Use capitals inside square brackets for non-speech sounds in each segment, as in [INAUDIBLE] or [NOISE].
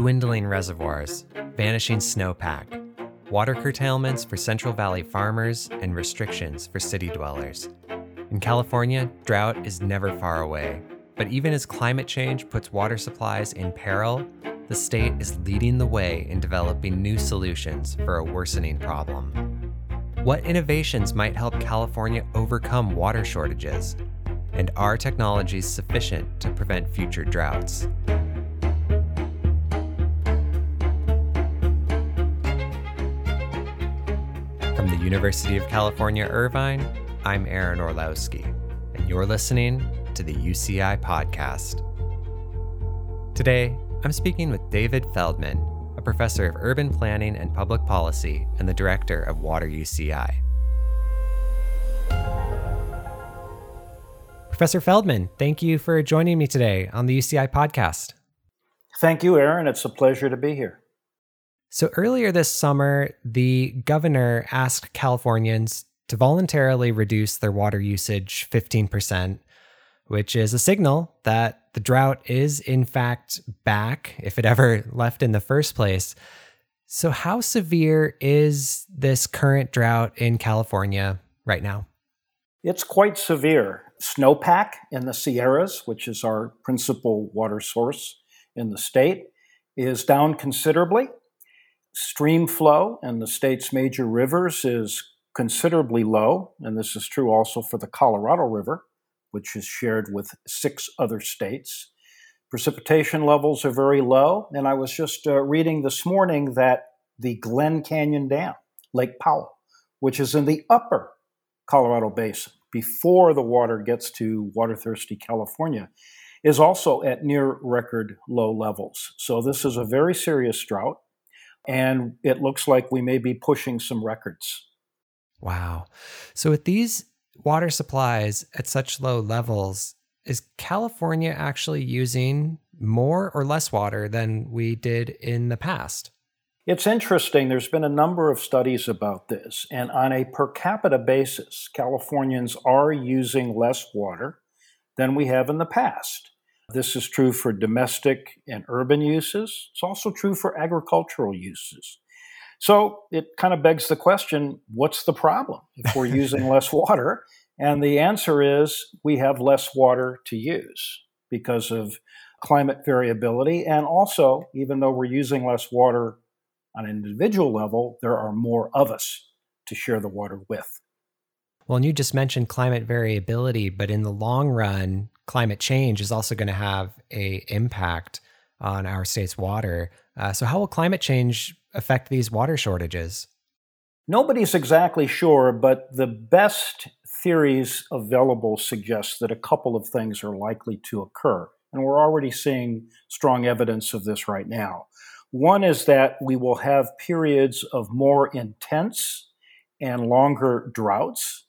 dwindling reservoirs, vanishing snowpack, water curtailments for Central Valley farmers, and restrictions for city dwellers. In California, drought is never far away. But even as climate change puts water supplies in peril, the state is leading the way in developing new solutions for a worsening problem. What innovations might help California overcome water shortages? And are technologies sufficient to prevent future droughts? University of California, Irvine, I'm Aaron Orlowski, and you're listening to the UCI Podcast. Today, I'm speaking with David Feldman, a professor of urban planning and public policy and the director of Water UCI. Professor Feldman, thank you for joining me today on the UCI podcast. Thank you, Aaron. It's a pleasure to be here. So, earlier this summer, the governor asked Californians to voluntarily reduce their water usage 15%, which is a signal that the drought is, in fact, back, if it ever [LAUGHS] left in the first place. So, how severe is this current drought in California right now? It's quite severe. Snowpack in the Sierras, which is our principal water source in the state, is down considerably. Stream flow in the state's major rivers is considerably low, and this is true also for the Colorado River, which is shared with six other states. Precipitation levels are very low, and I was just uh, reading this morning that the Glen Canyon Dam, Lake Powell, which is in the upper Colorado Basin, before the water gets to water thirsty California, is also at near record low levels. So, this is a very serious drought and it looks like we may be pushing some records. Wow. So, with these water supplies at such low levels, is California actually using more or less water than we did in the past? It's interesting. There's been a number of studies about this. And on a per capita basis, Californians are using less water than we have in the past. This is true for domestic and urban uses. It's also true for agricultural uses. So it kind of begs the question what's the problem if we're [LAUGHS] using less water? And the answer is we have less water to use because of climate variability. And also, even though we're using less water on an individual level, there are more of us to share the water with. Well, and you just mentioned climate variability, but in the long run, climate change is also going to have a impact on our state's water. Uh, so, how will climate change affect these water shortages? Nobody's exactly sure, but the best theories available suggest that a couple of things are likely to occur. And we're already seeing strong evidence of this right now. One is that we will have periods of more intense and longer droughts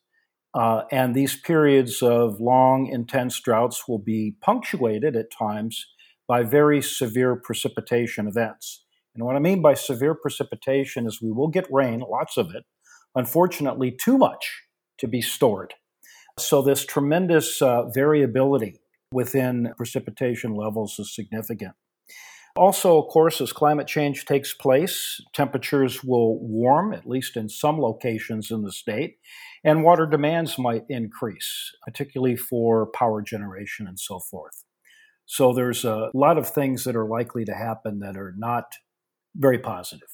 uh, and these periods of long, intense droughts will be punctuated at times by very severe precipitation events. And what I mean by severe precipitation is we will get rain, lots of it, unfortunately, too much to be stored. So, this tremendous uh, variability within precipitation levels is significant. Also, of course, as climate change takes place, temperatures will warm, at least in some locations in the state, and water demands might increase, particularly for power generation and so forth. So there's a lot of things that are likely to happen that are not very positive.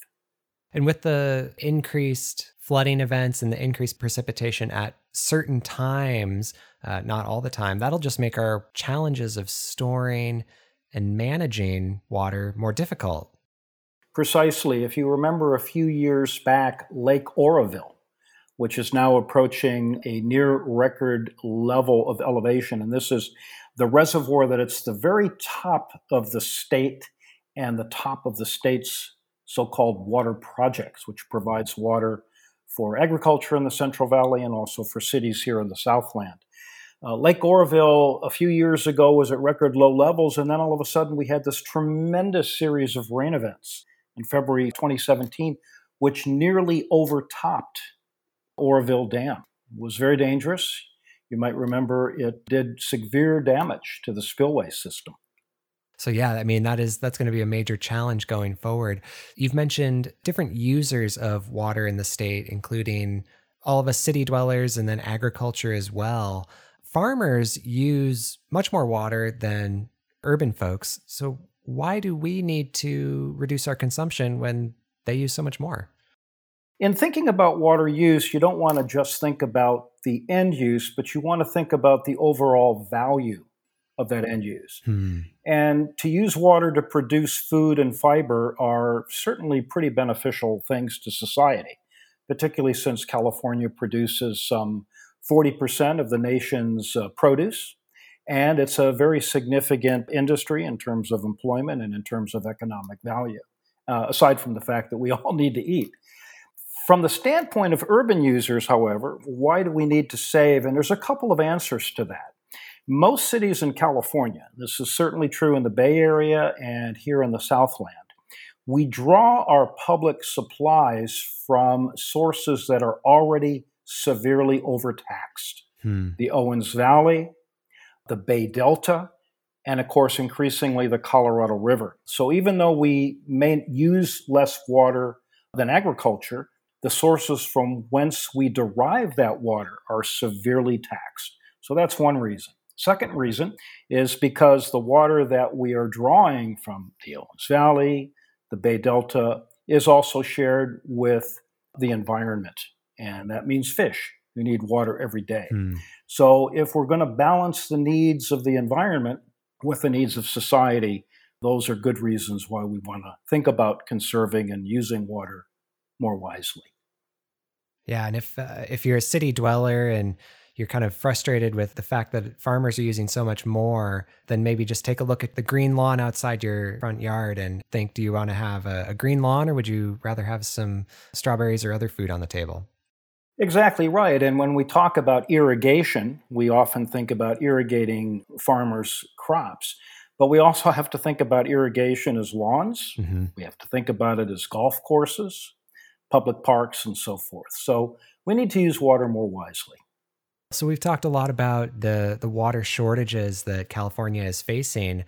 And with the increased flooding events and the increased precipitation at certain times, uh, not all the time, that'll just make our challenges of storing and managing water more difficult. Precisely. If you remember a few years back, Lake Oroville which is now approaching a near record level of elevation. And this is the reservoir that it's the very top of the state and the top of the state's so called water projects, which provides water for agriculture in the Central Valley and also for cities here in the Southland. Uh, Lake Oroville a few years ago was at record low levels, and then all of a sudden we had this tremendous series of rain events in February 2017, which nearly overtopped Oroville Dam. It was very dangerous. You might remember it did severe damage to the spillway system. So yeah, I mean that is that's going to be a major challenge going forward. You've mentioned different users of water in the state including all of us city dwellers and then agriculture as well. Farmers use much more water than urban folks. So why do we need to reduce our consumption when they use so much more? In thinking about water use, you don't want to just think about the end use, but you want to think about the overall value of that end use. Hmm. And to use water to produce food and fiber are certainly pretty beneficial things to society, particularly since California produces some 40% of the nation's uh, produce. And it's a very significant industry in terms of employment and in terms of economic value, uh, aside from the fact that we [LAUGHS] all need to eat. From the standpoint of urban users, however, why do we need to save? And there's a couple of answers to that. Most cities in California, this is certainly true in the Bay Area and here in the Southland, we draw our public supplies from sources that are already severely overtaxed. Hmm. The Owens Valley, the Bay Delta, and of course, increasingly the Colorado River. So even though we may use less water than agriculture, the sources from whence we derive that water are severely taxed. So that's one reason. Second reason is because the water that we are drawing from the Owens Valley, the Bay Delta, is also shared with the environment. And that means fish who need water every day. Mm. So if we're going to balance the needs of the environment with the needs of society, those are good reasons why we want to think about conserving and using water more wisely. Yeah, and if uh, if you're a city dweller and you're kind of frustrated with the fact that farmers are using so much more, then maybe just take a look at the green lawn outside your front yard and think, do you want to have a, a green lawn or would you rather have some strawberries or other food on the table? Exactly right. And when we talk about irrigation, we often think about irrigating farmers' crops. But we also [LAUGHS] have to think about irrigation as lawns. Mm-hmm. We have to think about it as golf courses, public parks, and so forth. So we need to use water more wisely. So we've talked a lot about the the water shortages that California is facing.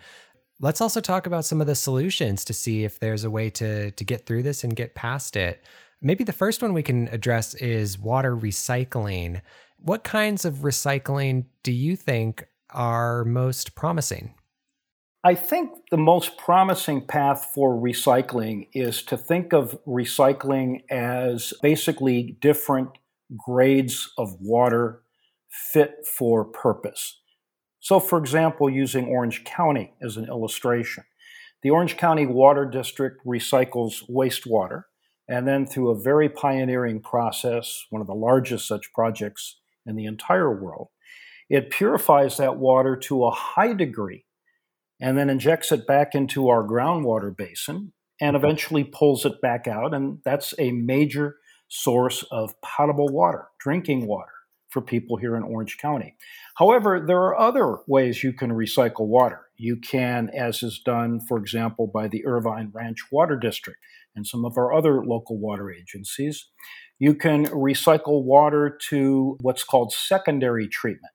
Let's also talk about some of the solutions to see if there's a way to to get through this and get past it. Maybe the first one we can address is water recycling. What kinds of recycling do you think are most promising? I think the most promising path for recycling is to think of recycling as basically different grades of water fit for purpose. So, for example, using Orange County as an illustration, the Orange County Water District recycles wastewater, and then through a very pioneering process, one of the largest such projects in the entire world, it purifies that water to a high degree and then injects it back into our groundwater basin and mm-hmm. eventually pulls it back out. And that's a major source of potable water, drinking water for people here in Orange County. However, there are other ways you can recycle water. You can, as is done, for example, by the Irvine Ranch Water District and some of our other local water agencies, you can recycle water to what's called secondary treatment.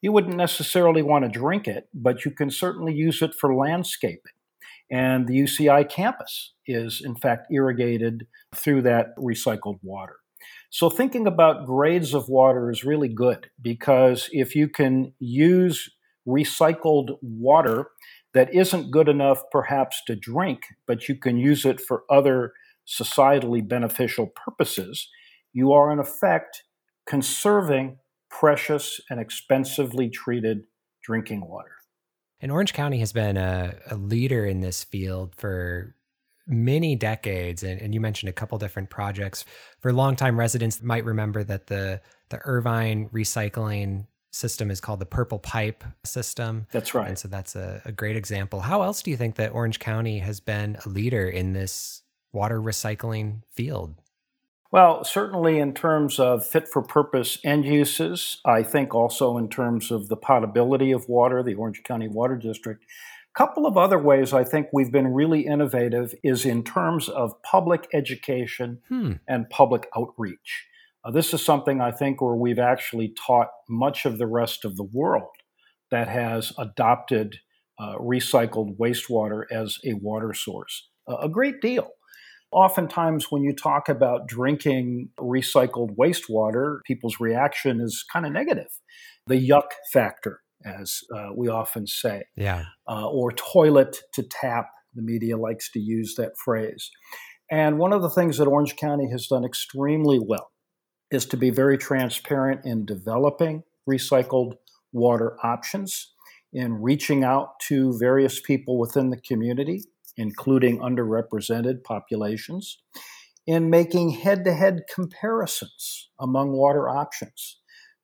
You wouldn't necessarily want to drink it, but you can certainly use it for landscaping. And the UCI campus is, in fact, irrigated through that recycled water. So, thinking about grades of water is really good because if you can use recycled water that isn't good enough perhaps to drink, but you can use it for other societally beneficial purposes, you are in effect conserving precious and expensively treated drinking water. And Orange County has been a, a leader in this field for many decades and, and you mentioned a couple different projects for longtime residents might remember that the the irvine recycling system is called the purple pipe system. That's right. and so that's a, a great example. How else do you think that orange county has been a leader in this water recycling field? Well, certainly in terms of fit for purpose end uses, I think also in terms of the potability of water, the Orange County Water District. A couple of other ways I think we've been really innovative is in terms of public education hmm. and public outreach. Uh, this is something I think where we've actually taught much of the rest of the world that has adopted uh, recycled wastewater as a water source. Uh, a great deal. Oftentimes, when you talk about drinking recycled wastewater, people's reaction is kind of negative. The yuck factor, as uh, we often say, yeah, uh, or toilet to tap. The media likes to use that phrase. And one of the things that Orange County has done extremely well is to be very transparent in developing recycled water options, in reaching out to various people within the community including underrepresented populations, in making head to head comparisons among water options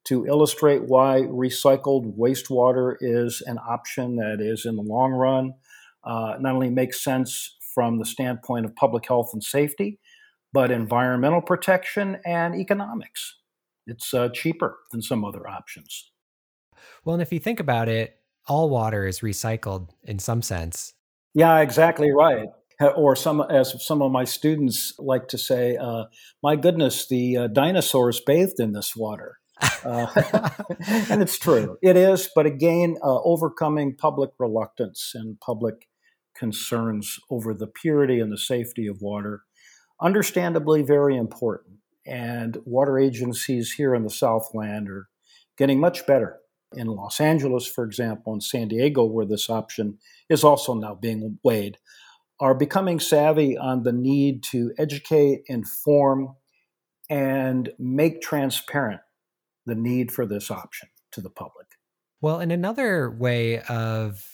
to illustrate why recycled wastewater is an option that is, in the long run, uh, not only makes sense from the standpoint of public health and safety, but environmental protection and economics. It's uh, cheaper than some other options. Well, and if you think about it, all water is recycled in some sense. Yeah, exactly right. Or some, as some of my students like to say, uh, "My goodness, the uh, dinosaurs bathed in this water," uh, [LAUGHS] and it's true. It is, but again, uh, overcoming public reluctance and public concerns over the purity and the safety of water, understandably very important. And water agencies here in the Southland are getting much better in Los Angeles, for example, and San Diego, where this option is also now being weighed, are becoming savvy on the need to educate, inform, and make transparent the need for this option to the public. Well, and another way of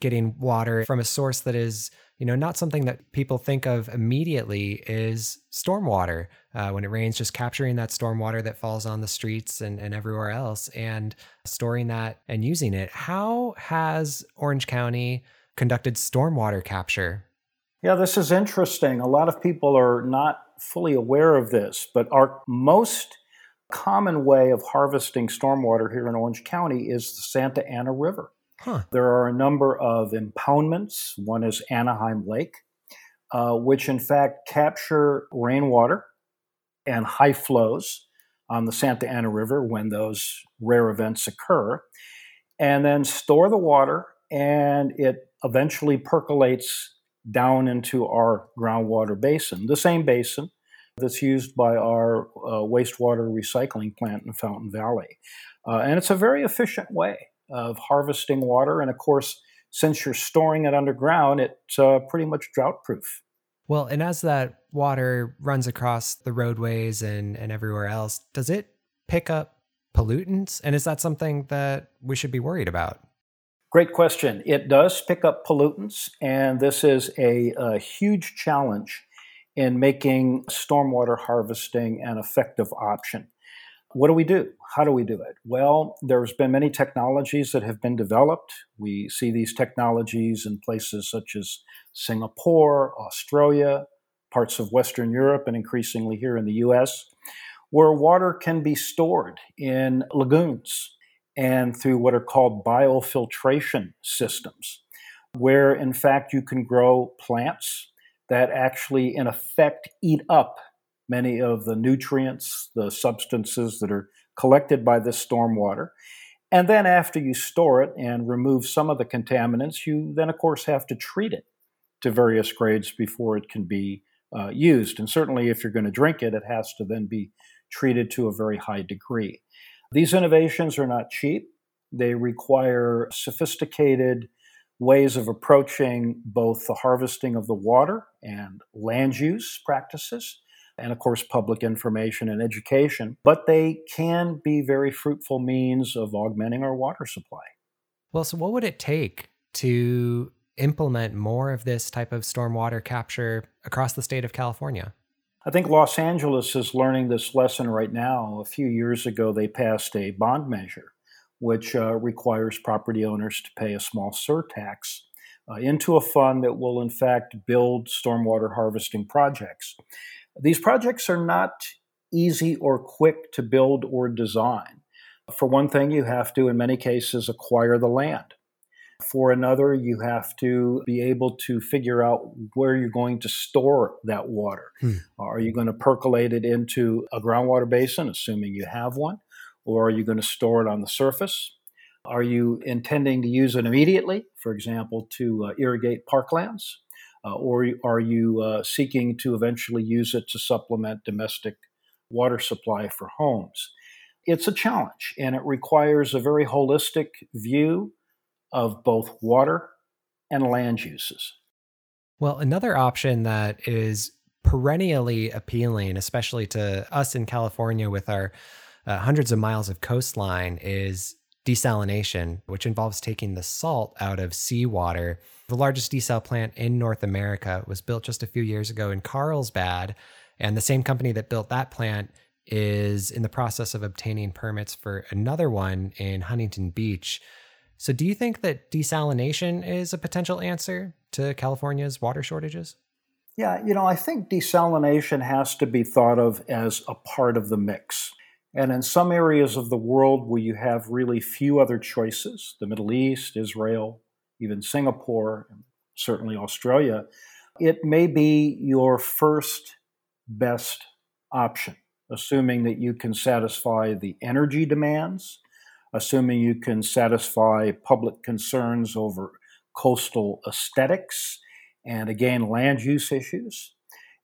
getting water from a source that is you know, not something that people think of immediately is stormwater. Uh, when it rains, just capturing that stormwater that falls on the streets and, and everywhere else and storing that and using it. How has Orange County conducted stormwater capture? Yeah, this is interesting. A lot of people are not fully aware of this, but our most common way of harvesting stormwater here in Orange County is the Santa Ana River. Huh. There are a number of impoundments. One is Anaheim Lake, uh, which in fact capture rainwater and high flows on the Santa Ana River when those rare events occur, and then store the water, and it eventually percolates down into our groundwater basin, the same basin that's used by our uh, wastewater recycling plant in Fountain Valley. Uh, and it's a very efficient way of harvesting water. And of course, since you're storing it underground, it's uh, pretty much drought proof. Well, and as that water runs across the roadways and, and everywhere else, does it pick up pollutants? And is that something that we should be worried about? Great question. It does pick up pollutants, and this is a, a huge challenge in making stormwater harvesting an effective option what do we do? How do we do it? Well, there's been many technologies that have been developed. We see these technologies in places such as Singapore, Australia, parts of Western Europe, and increasingly here in the US, where water can be stored in lagoons and through what are called biofiltration systems, where in fact you can grow plants that actually, in effect, eat up many of the nutrients, the substances that are collected by this stormwater. And then, after you store it and remove some of the contaminants, you then, of course, have to treat it to various grades before it can be uh, used. And certainly, if you're going to drink it, it has to then be treated to a very high degree. These innovations are not cheap, they require sophisticated ways of approaching both the harvesting of the water and land use practices and of course public information and education, but they can be very fruitful means of augmenting our water supply. Well, so what would it take to implement more of this type of stormwater capture across the state of California? I think Los Angeles is learning this lesson right now. A few years ago, they passed a bond measure which uh, requires property owners to pay a small surtax uh, into a fund that will, in fact, build stormwater harvesting projects. These projects are not easy or quick to build or design. For one thing, you have to, in many cases, acquire the land. For another, you have to be able to figure out where you're going to store that water. Hmm. Are you going to percolate it into a groundwater basin, assuming you have one? Or are you going to store it on the surface? Are you intending to use it immediately, for example, to uh, irrigate parklands? Uh, or are you uh, seeking to eventually use it to supplement domestic water supply for homes? It's a challenge, and it requires a very holistic view of both water and land uses. Well, another option that is perennially appealing, especially to us in California with our uh, hundreds of miles of coastline, is desalination, which involves taking the salt out of seawater. The largest desal plant in North America was built just a few years ago in Carlsbad. And the same company that built that plant is in the process of obtaining permits for another one in Huntington Beach. So, do you think that desalination is a potential answer to California's water shortages? Yeah, you know, I think desalination has to be thought of as a part of the mix. And in some areas of the world where you have really few other choices, the Middle East, Israel, even Singapore, certainly Australia, it may be your first best option, assuming that you can satisfy the energy demands, assuming you can satisfy public concerns over coastal aesthetics and again, land use issues.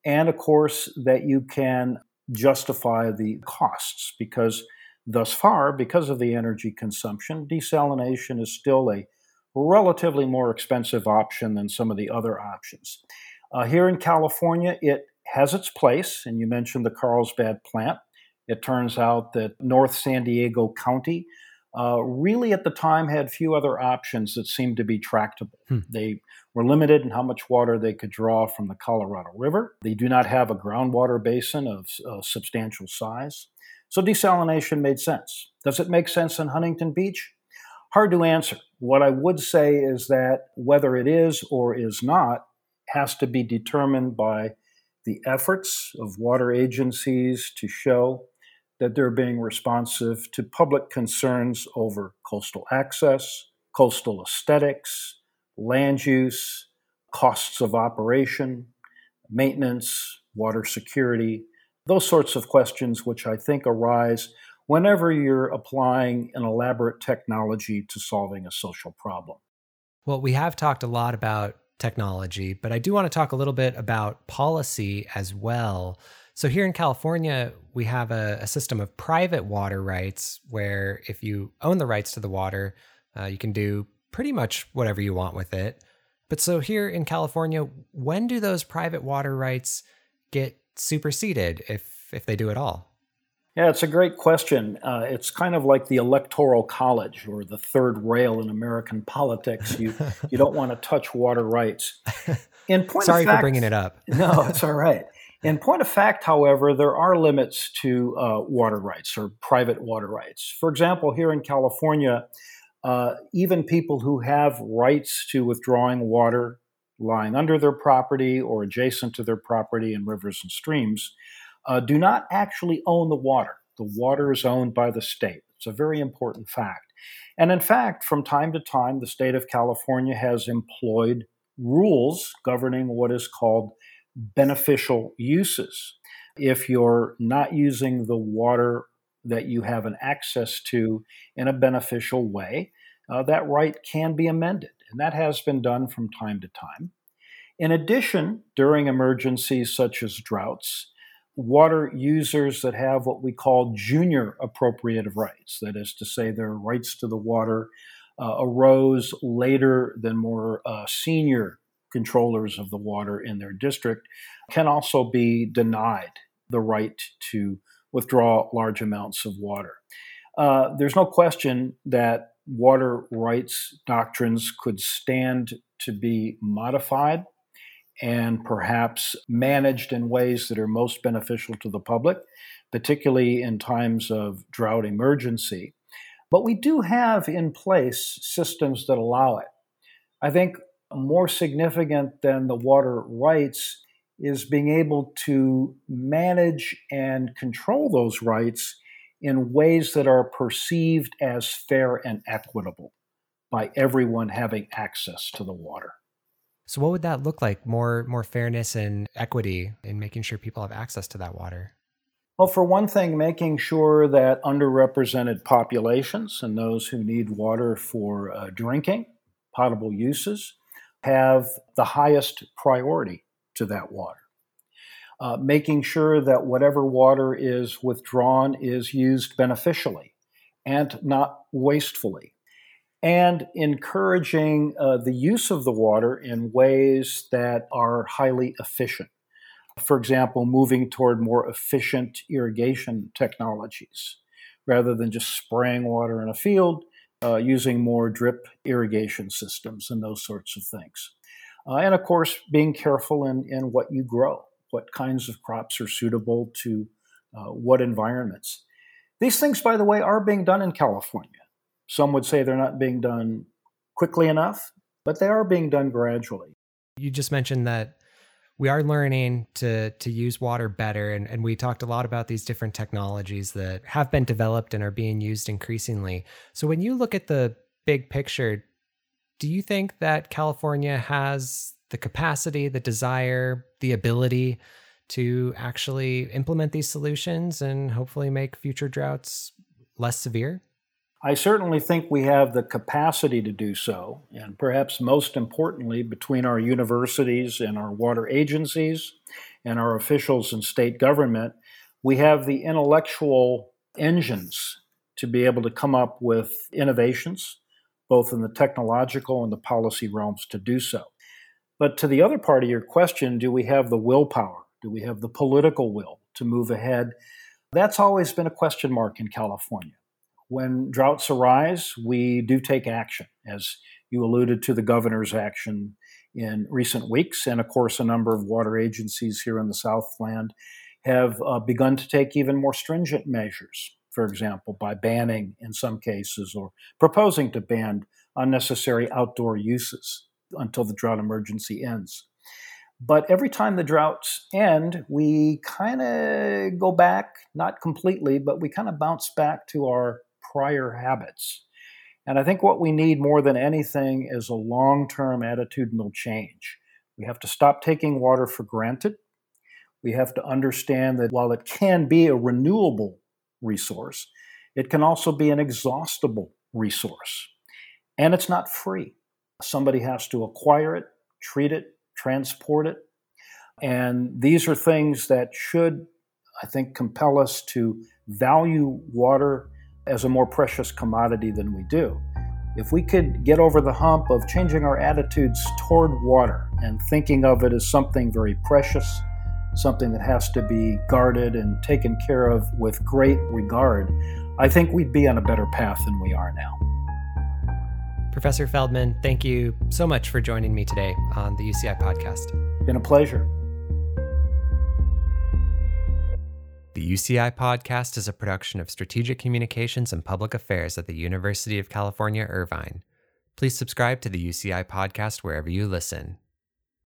And of course, that you can justify the costs because thus far, because of the energy consumption, desalination is still a relatively more expensive option than some of the other options. Uh, here in California, it has its place, and you mentioned the Carlsbad plant. It turns out that North San Diego County uh, really at the time had few other options that seemed to be tractable. Hmm. They were limited in how much water they could draw from the Colorado River. They do not have a groundwater basin of uh, substantial size. So desalination made sense. Does it make sense in Huntington Beach? Hard to answer. What I would say is that whether it is or is not has to be determined by the efforts of water agencies to show that they're being responsive to public concerns over coastal access, coastal aesthetics, land use, costs of operation, maintenance, water security, those sorts of questions, which I think arise whenever you're applying an elaborate technology to solving a social problem. Well, we have talked a lot about technology, but I do want to talk a little bit about policy as well. So here in California, we have a, a, system of private water rights where if you own the rights to the water, uh, you can do pretty much whatever you want with it. But so here in California, when do those private water rights get superseded, if if they do at all? Yeah, it's a great question. Uh, it's kind of like the electoral college or the third rail in American politics. You [LAUGHS] you don't want to touch water rights. In point Sorry fact, for bringing it up. [LAUGHS] no, it's all right. In point of fact, however, there are limits to uh, water rights or private water rights. For example, here in California, uh, even people who have rights to withdrawing water lying under their property or adjacent to their property in rivers and streams uh, do not actually own the water. The water is owned by the state. It's a very important fact. And in fact, from time to time, the state of California has employed rules governing what is called beneficial uses. If you're not using the water that you have an access to in a beneficial way, uh, that right can be amended. And that has been done from time to time. In addition, during emergencies such as droughts, water users that have what we call junior appropriative rights, that is to say, their rights to the water uh, arose later than more uh, senior controllers of the water in their district can also be denied the right to withdraw large amounts of water. Uh, there's no question that water rights doctrines could stand to be modified and perhaps managed in ways that are most beneficial to the public, particularly in times of drought emergency. But we do have in place systems that allow it. I think more significant than the water rights is being able to manage and control those rights in ways that are perceived as fair and equitable by everyone having access to the water. So what would that look like? More more fairness and equity in making sure people have access to that water? Well, for one thing, making sure that underrepresented populations and those who need water for uh, drinking, potable uses, have the highest priority to that water. Uh, making sure that whatever water is withdrawn is used beneficially and not wastefully. And encouraging uh, the use of the water in ways that are highly efficient. For example, moving toward more efficient irrigation technologies rather than just spraying water in a field, uh, using more drip irrigation systems and those sorts of things. Uh, and of course, being careful in, in what you grow, what kinds of crops are suitable to uh, what environments. These things, by the way, are being done in California. Some would say they're not being done quickly enough, but they are being done gradually. You just mentioned that we are learning to to use water better and, and we talked a lot about these different technologies that have been developed and are being used increasingly. So when you look at the big picture, do you think that California has the capacity, the desire, the ability to actually implement these solutions and hopefully make future droughts less severe? I certainly think we have the capacity to do so, and perhaps most importantly, between our universities and our water agencies and our officials in state government, we have the intellectual engines to be able to come up with innovations both in the technological and the policy realms to do so. But to the other part of your question, do we have the willpower? Do we have the political will to move ahead? That's always been a question mark in California. When droughts arise, we do take action, as you alluded to the governor's action in recent weeks. And of course, a number of water agencies here in the Southland have uh, begun to take even more stringent measures for example, by banning in some cases or proposing to ban unnecessary outdoor uses until the drought emergency ends. But every time the droughts end, we kind of go back, not completely, but we kind of bounce back to our prior habits. And I think what we need more than anything is a long term attitudinal change. We have to stop taking water for granted. We have to understand that while it can be a renewable resource. It can also be an exhaustible resource. And it's not free. Somebody has to acquire it, treat it, transport it. And these are things that should, I think, compel us to value water as a more precious commodity than we do. If we could get over the hump of changing our attitudes toward water and thinking of it as something very precious something that has to be guarded and taken care of with great regard, I think we'd be on a better path than we are now. Professor Feldman, thank you so much for joining me today on the UCI podcast. Been a pleasure. The UCI podcast is a production of Strategic Communications and Public Affairs at the University of California, Irvine. Please subscribe to the UCI podcast wherever you listen.